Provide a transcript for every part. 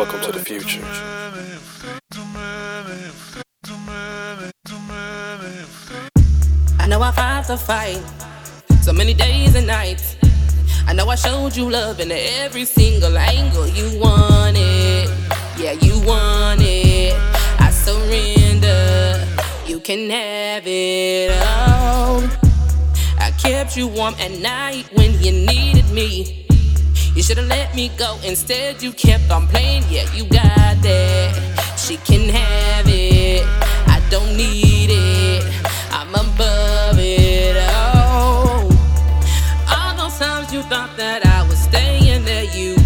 Welcome to the future. I know I fought the fight so many days and nights. I know I showed you love in every single angle. You want it, yeah, you want it. I surrender, you can have it all. I kept you warm at night when you needed me. You should've let me go, instead, you kept on playing. Yeah, you got that. She can have it, I don't need it. I'm above it all. All those times you thought that I was staying there, you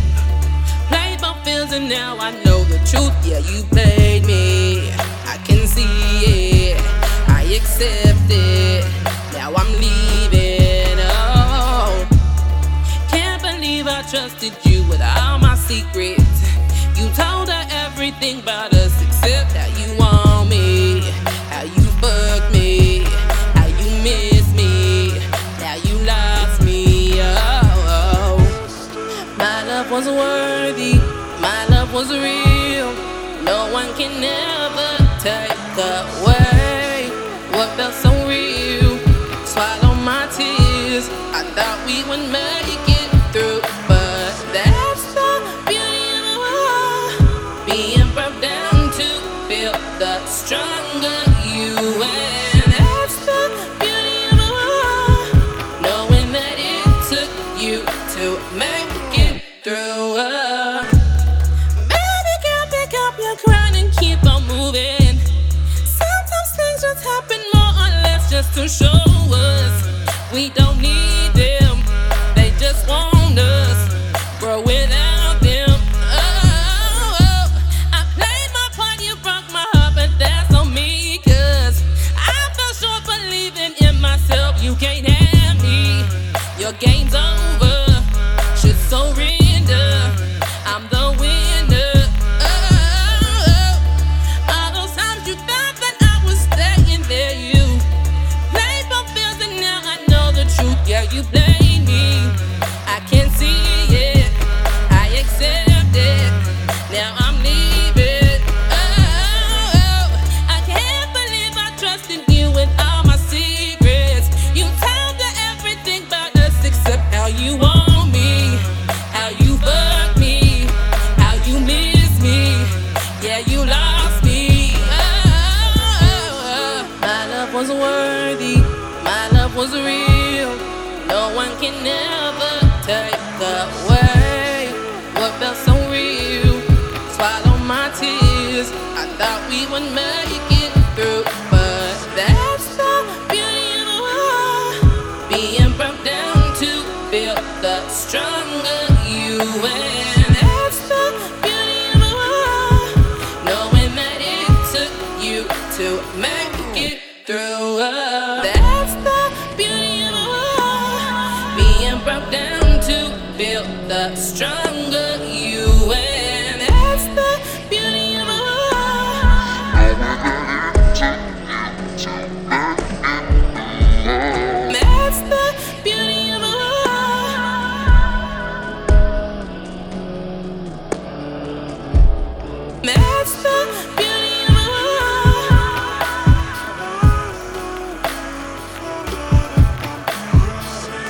played my feelings, and now I know the truth. Yeah, you played me. I can see it, I accept it. Now I'm leaving. Trusted you with all my secrets. You told her everything about us except how you want me, how you fuck me, how you miss me, now you lost me. Oh, oh. my love was worthy, my love was real. No one can ever take away what felt so real. Swallow my tears. I thought we would make Being broke down to feel the stronger you that's the beauty of. Knowing that it took you to make it through. Uh, Baby pick up your crown and keep on moving. Sometimes things just happen more or less just to show us we don't need You can't have me. Your game's over. Should surrender. I'm the winner. Oh. All those times you thought that I was staying there, you played and now I know the truth. Yeah, you can ever take what felt so real. Swallow my tears. I thought we would make it through, but that's the beauty of the world. Being down to feel the stronger you that's the beauty of the world. Knowing that it took you to make it through. down to build the strong.